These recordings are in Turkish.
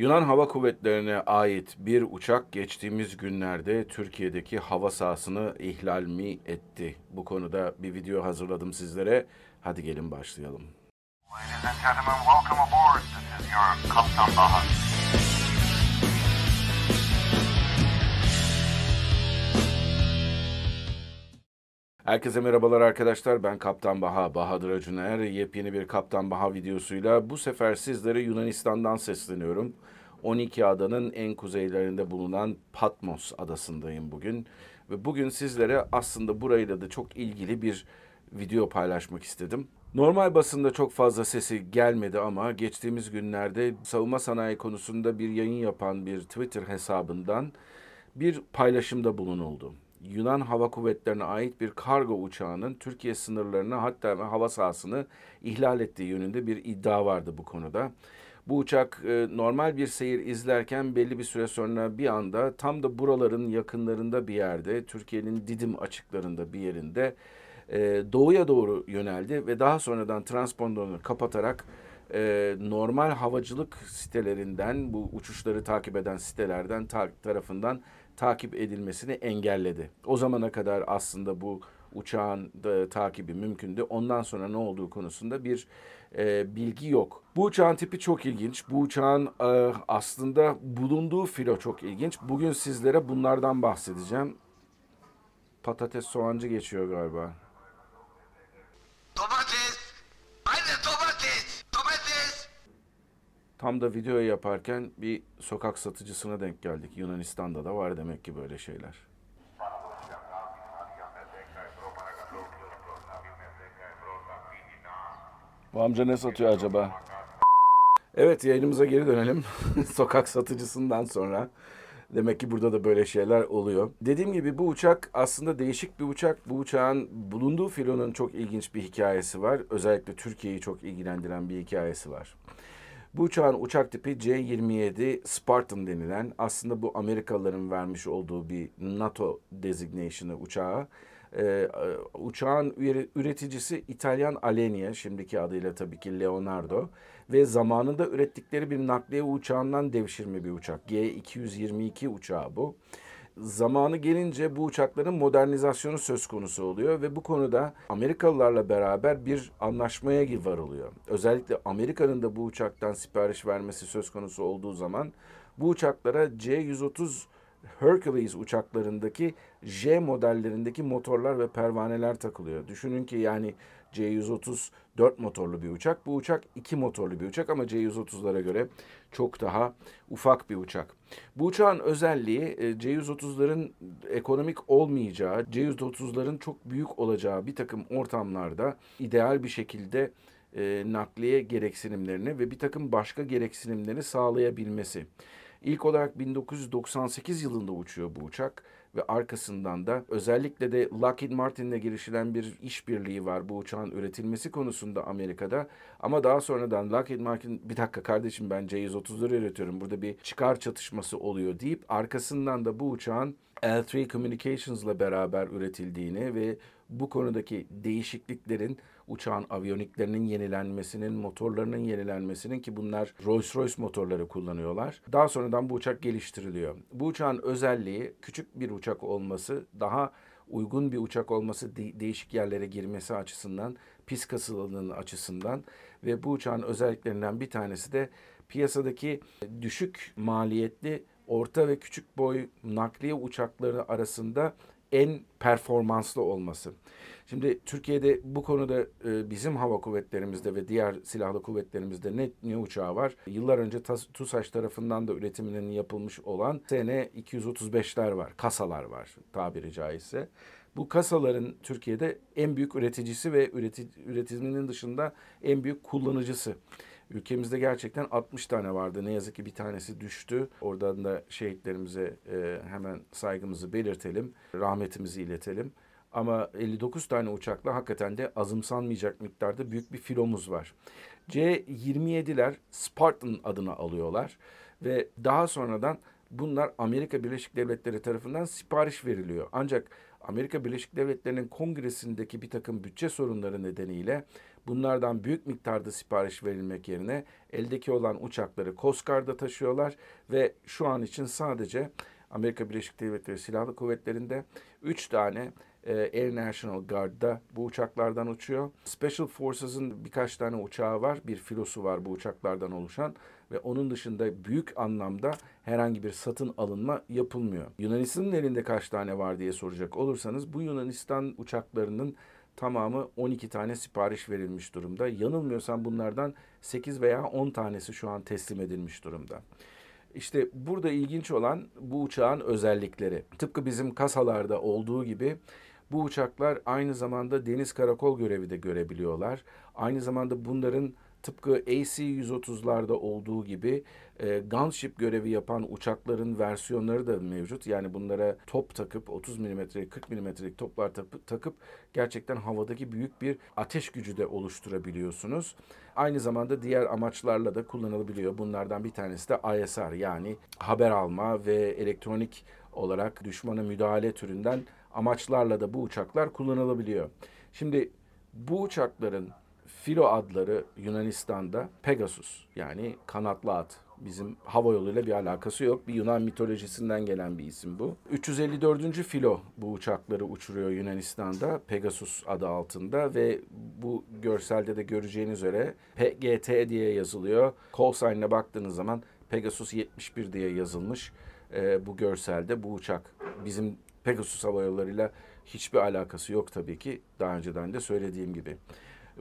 Yunan Hava Kuvvetleri'ne ait bir uçak geçtiğimiz günlerde Türkiye'deki hava sahasını ihlal mi etti? Bu konuda bir video hazırladım sizlere. Hadi gelin başlayalım. Ladies and gentlemen, welcome aboard. This is your Kaptan Baha. Herkese merhabalar arkadaşlar. Ben Kaptan Baha, Bahadır Acuner. Yepyeni bir Kaptan Baha videosuyla bu sefer sizlere Yunanistan'dan sesleniyorum. 12 adanın en kuzeylerinde bulunan Patmos adasındayım bugün. Ve bugün sizlere aslında burayla da çok ilgili bir video paylaşmak istedim. Normal basında çok fazla sesi gelmedi ama geçtiğimiz günlerde savunma sanayi konusunda bir yayın yapan bir Twitter hesabından bir paylaşımda bulunuldu. Yunan Hava Kuvvetleri'ne ait bir kargo uçağının Türkiye sınırlarını hatta hava sahasını ihlal ettiği yönünde bir iddia vardı bu konuda. Bu uçak e, normal bir seyir izlerken belli bir süre sonra bir anda tam da buraların yakınlarında bir yerde Türkiye'nin Didim açıklarında bir yerinde e, doğuya doğru yöneldi ve daha sonradan transponderını kapatarak e, normal havacılık sitelerinden bu uçuşları takip eden sitelerden ta- tarafından takip edilmesini engelledi. O zamana kadar aslında bu uçağın da takibi mümkündü. Ondan sonra ne olduğu konusunda bir e, bilgi yok. Bu uçağın tipi çok ilginç. Bu uçağın e, aslında bulunduğu filo çok ilginç. Bugün sizlere bunlardan bahsedeceğim. Patates soğancı geçiyor galiba. Tam da videoyu yaparken bir sokak satıcısına denk geldik. Yunanistan'da da var demek ki böyle şeyler. Bu amca ne satıyor acaba? Evet yayınımıza geri dönelim. Sokak satıcısından sonra. Demek ki burada da böyle şeyler oluyor. Dediğim gibi bu uçak aslında değişik bir uçak. Bu uçağın bulunduğu filonun çok ilginç bir hikayesi var. Özellikle Türkiye'yi çok ilgilendiren bir hikayesi var. Bu uçağın uçak tipi C-27 Spartan denilen aslında bu Amerikalıların vermiş olduğu bir NATO designation'ı uçağı. Ee, uçağın üre- üreticisi İtalyan Alenia, şimdiki adıyla tabii ki Leonardo ve zamanında ürettikleri bir nakliye uçağından devşirme bir uçak. G-222 uçağı bu. Zamanı gelince bu uçakların modernizasyonu söz konusu oluyor ve bu konuda Amerikalılarla beraber bir anlaşmaya varılıyor. Özellikle Amerika'nın da bu uçaktan sipariş vermesi söz konusu olduğu zaman bu uçaklara C-130 Hercules uçaklarındaki J modellerindeki motorlar ve pervaneler takılıyor. Düşünün ki yani C-130 4 motorlu bir uçak. Bu uçak 2 motorlu bir uçak ama C-130'lara göre çok daha ufak bir uçak. Bu uçağın özelliği e, C-130'ların ekonomik olmayacağı, C-130'ların çok büyük olacağı bir takım ortamlarda ideal bir şekilde e, nakliye gereksinimlerini ve bir takım başka gereksinimlerini sağlayabilmesi. İlk olarak 1998 yılında uçuyor bu uçak ve arkasından da özellikle de Lockheed Martin'le girişilen bir işbirliği var bu uçağın üretilmesi konusunda Amerika'da. Ama daha sonradan Lockheed Martin bir dakika kardeşim ben C-130'ları üretiyorum burada bir çıkar çatışması oluyor deyip arkasından da bu uçağın L3 Communications'la beraber üretildiğini ve bu konudaki değişikliklerin uçağın aviyoniklerinin yenilenmesinin, motorlarının yenilenmesinin ki bunlar Rolls-Royce motorları kullanıyorlar. Daha sonradan bu uçak geliştiriliyor. Bu uçağın özelliği küçük bir uçak olması, daha uygun bir uçak olması, de- değişik yerlere girmesi açısından, pis kasılığının açısından ve bu uçağın özelliklerinden bir tanesi de piyasadaki düşük maliyetli orta ve küçük boy nakliye uçakları arasında en performanslı olması. Şimdi Türkiye'de bu konuda e, bizim hava kuvvetlerimizde ve diğer silahlı kuvvetlerimizde ne, ne uçağı var? Yıllar önce Tas- TUSAŞ tarafından da üretiminin yapılmış olan SN-235'ler var, kasalar var tabiri caizse. Bu kasaların Türkiye'de en büyük üreticisi ve üreti, üretiminin dışında en büyük kullanıcısı. Ülkemizde gerçekten 60 tane vardı. Ne yazık ki bir tanesi düştü. Oradan da şehitlerimize e, hemen saygımızı belirtelim, rahmetimizi iletelim. Ama 59 tane uçakla hakikaten de azımsanmayacak miktarda büyük bir filomuz var. C-27'ler Spartan adını alıyorlar ve daha sonradan bunlar Amerika Birleşik Devletleri tarafından sipariş veriliyor. Ancak Amerika Birleşik Devletleri'nin kongresindeki bir takım bütçe sorunları nedeniyle bunlardan büyük miktarda sipariş verilmek yerine eldeki olan uçakları Coast Guard'a taşıyorlar ve şu an için sadece Amerika Birleşik Devletleri Silahlı Kuvvetleri'nde 3 tane e, Air National Guard'da bu uçaklardan uçuyor. Special Forces'ın birkaç tane uçağı var. Bir filosu var bu uçaklardan oluşan ve onun dışında büyük anlamda herhangi bir satın alınma yapılmıyor. Yunanistan'ın elinde kaç tane var diye soracak olursanız bu Yunanistan uçaklarının tamamı 12 tane sipariş verilmiş durumda. Yanılmıyorsam bunlardan 8 veya 10 tanesi şu an teslim edilmiş durumda. İşte burada ilginç olan bu uçağın özellikleri. Tıpkı bizim kasalarda olduğu gibi bu uçaklar aynı zamanda deniz karakol görevi de görebiliyorlar. Aynı zamanda bunların tıpkı AC-130'larda olduğu gibi e, gunship görevi yapan uçakların versiyonları da mevcut. Yani bunlara top takıp 30 milimetrelik 40 milimetrelik toplar takıp, gerçekten havadaki büyük bir ateş gücü de oluşturabiliyorsunuz. Aynı zamanda diğer amaçlarla da kullanılabiliyor. Bunlardan bir tanesi de ISR yani haber alma ve elektronik olarak düşmana müdahale türünden amaçlarla da bu uçaklar kullanılabiliyor. Şimdi bu uçakların filo adları Yunanistan'da Pegasus yani kanatlı at. Bizim hava yoluyla bir alakası yok. Bir Yunan mitolojisinden gelen bir isim bu. 354. filo bu uçakları uçuruyor Yunanistan'da Pegasus adı altında ve bu görselde de göreceğiniz üzere PGT diye yazılıyor. Call sign'ine baktığınız zaman Pegasus 71 diye yazılmış e, bu görselde bu uçak. Bizim Pegasus hava yollarıyla hiçbir alakası yok tabii ki. Daha önceden de söylediğim gibi.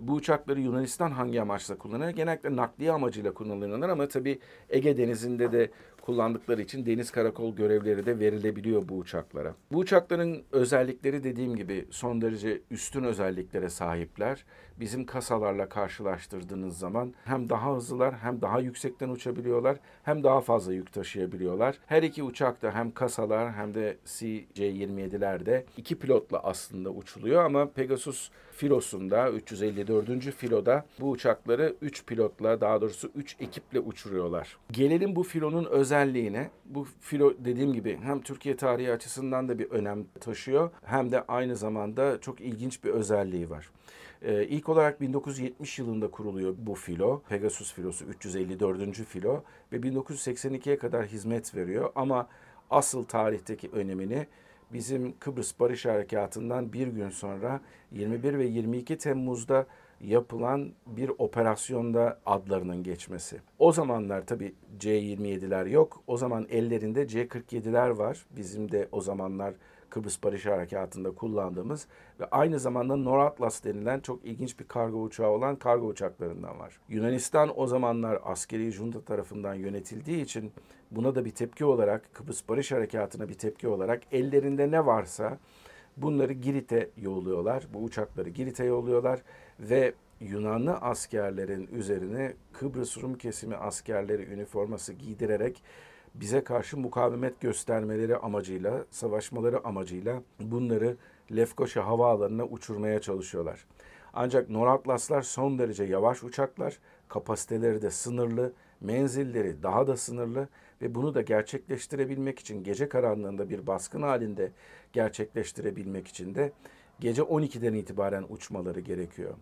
Bu uçakları Yunanistan hangi amaçla kullanıyor? Genellikle nakliye amacıyla kullanılırlar ama tabii Ege Denizi'nde de kullandıkları için deniz karakol görevleri de verilebiliyor bu uçaklara. Bu uçakların özellikleri dediğim gibi son derece üstün özelliklere sahipler. Bizim kasalarla karşılaştırdığınız zaman hem daha hızlılar hem daha yüksekten uçabiliyorlar hem daha fazla yük taşıyabiliyorlar. Her iki uçak da hem kasalar hem de CC-27'lerde iki pilotla aslında uçuluyor ama Pegasus filosunda 354. filoda bu uçakları 3 pilotla daha doğrusu 3 ekiple uçuruyorlar. Gelelim bu filonun özelliğine. Bu filo dediğim gibi hem Türkiye tarihi açısından da bir önem taşıyor hem de aynı zamanda çok ilginç bir özelliği var. Ee, ilk olarak 1970 yılında kuruluyor bu filo. Pegasus filosu 354. filo ve 1982'ye kadar hizmet veriyor ama asıl tarihteki önemini bizim Kıbrıs Barış Harekatı'ndan bir gün sonra 21 ve 22 Temmuz'da yapılan bir operasyonda adlarının geçmesi. O zamanlar tabii C-27'ler yok. O zaman ellerinde C-47'ler var. Bizim de o zamanlar Kıbrıs Barış Harekatı'nda kullandığımız ve aynı zamanda Nor Atlas denilen çok ilginç bir kargo uçağı olan kargo uçaklarından var. Yunanistan o zamanlar askeri junta tarafından yönetildiği için buna da bir tepki olarak Kıbrıs Barış Harekatı'na bir tepki olarak ellerinde ne varsa bunları Girit'e yolluyorlar. Bu uçakları Girit'e yolluyorlar ve Yunanlı askerlerin üzerine Kıbrıs Rum kesimi askerleri üniforması giydirerek bize karşı mukavemet göstermeleri amacıyla, savaşmaları amacıyla bunları Lefkoşa havaalanına uçurmaya çalışıyorlar. Ancak Noratlaslar son derece yavaş uçaklar, kapasiteleri de sınırlı, menzilleri daha da sınırlı ve bunu da gerçekleştirebilmek için gece karanlığında bir baskın halinde gerçekleştirebilmek için de gece 12'den itibaren uçmaları gerekiyor.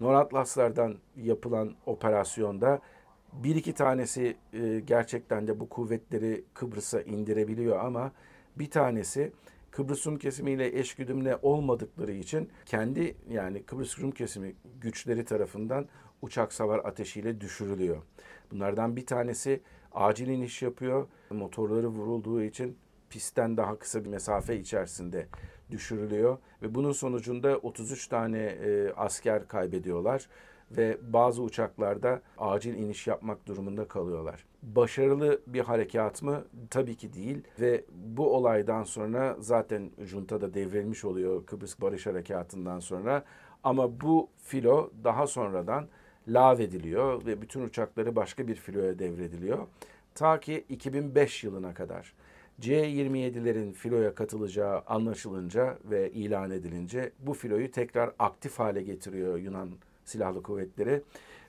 Noratlaslardan yapılan operasyonda bir iki tanesi e, gerçekten de bu kuvvetleri Kıbrıs'a indirebiliyor ama bir tanesi Kıbrıs Rum kesimiyle eşgüdümle olmadıkları için kendi yani Kıbrıs Rum kesimi güçleri tarafından uçak savar ateşiyle düşürülüyor. Bunlardan bir tanesi acil iniş yapıyor. Motorları vurulduğu için pistten daha kısa bir mesafe içerisinde düşürülüyor ve bunun sonucunda 33 tane e, asker kaybediyorlar ve bazı uçaklarda acil iniş yapmak durumunda kalıyorlar. Başarılı bir harekat mı? Tabii ki değil ve bu olaydan sonra zaten junta da devrilmiş oluyor Kıbrıs Barış Harekatı'ndan sonra ama bu filo daha sonradan lağvediliyor ve bütün uçakları başka bir filoya devrediliyor. Ta ki 2005 yılına kadar. C-27'lerin filoya katılacağı anlaşılınca ve ilan edilince bu filoyu tekrar aktif hale getiriyor Yunan Silahlı Kuvvetleri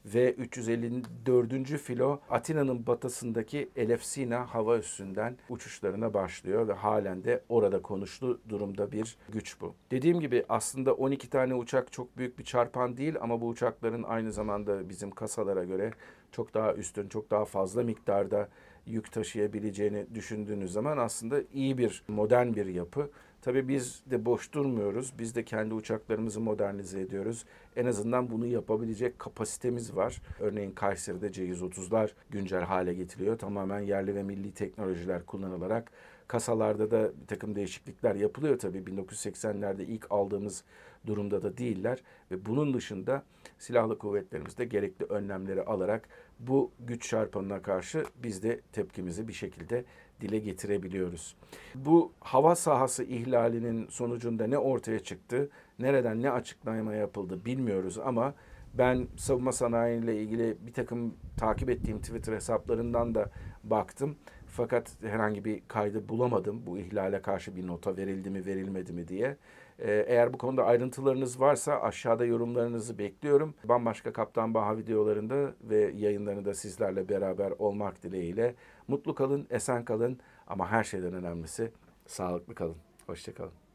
ve 354. filo Atina'nın batısındaki Elefsina hava üssünden uçuşlarına başlıyor ve halen de orada konuşlu durumda bir güç bu. Dediğim gibi aslında 12 tane uçak çok büyük bir çarpan değil ama bu uçakların aynı zamanda bizim kasalara göre çok daha üstün, çok daha fazla miktarda yük taşıyabileceğini düşündüğünüz zaman aslında iyi bir, modern bir yapı. Tabii biz de boş durmuyoruz. Biz de kendi uçaklarımızı modernize ediyoruz. En azından bunu yapabilecek kapasitemiz var. Örneğin Kayseri'de C-130'lar güncel hale getiriliyor. Tamamen yerli ve milli teknolojiler kullanılarak. Kasalarda da bir takım değişiklikler yapılıyor tabii. 1980'lerde ilk aldığımız durumda da değiller. Ve bunun dışında silahlı kuvvetlerimiz de gerekli önlemleri alarak bu güç çarpanına karşı biz de tepkimizi bir şekilde dile getirebiliyoruz. Bu hava sahası ihlalinin sonucunda ne ortaya çıktı, nereden ne açıklama yapıldı bilmiyoruz ama ben savunma sanayiyle ilgili bir takım takip ettiğim Twitter hesaplarından da baktım. Fakat herhangi bir kaydı bulamadım bu ihlale karşı bir nota verildi mi verilmedi mi diye. Ee, Eğer bu konuda ayrıntılarınız varsa aşağıda yorumlarınızı bekliyorum. Bambaşka Kaptan Baha videolarında ve yayınlarında sizlerle beraber olmak dileğiyle. Mutlu kalın, esen kalın ama her şeyden önemlisi sağlıklı kalın. Hoşçakalın.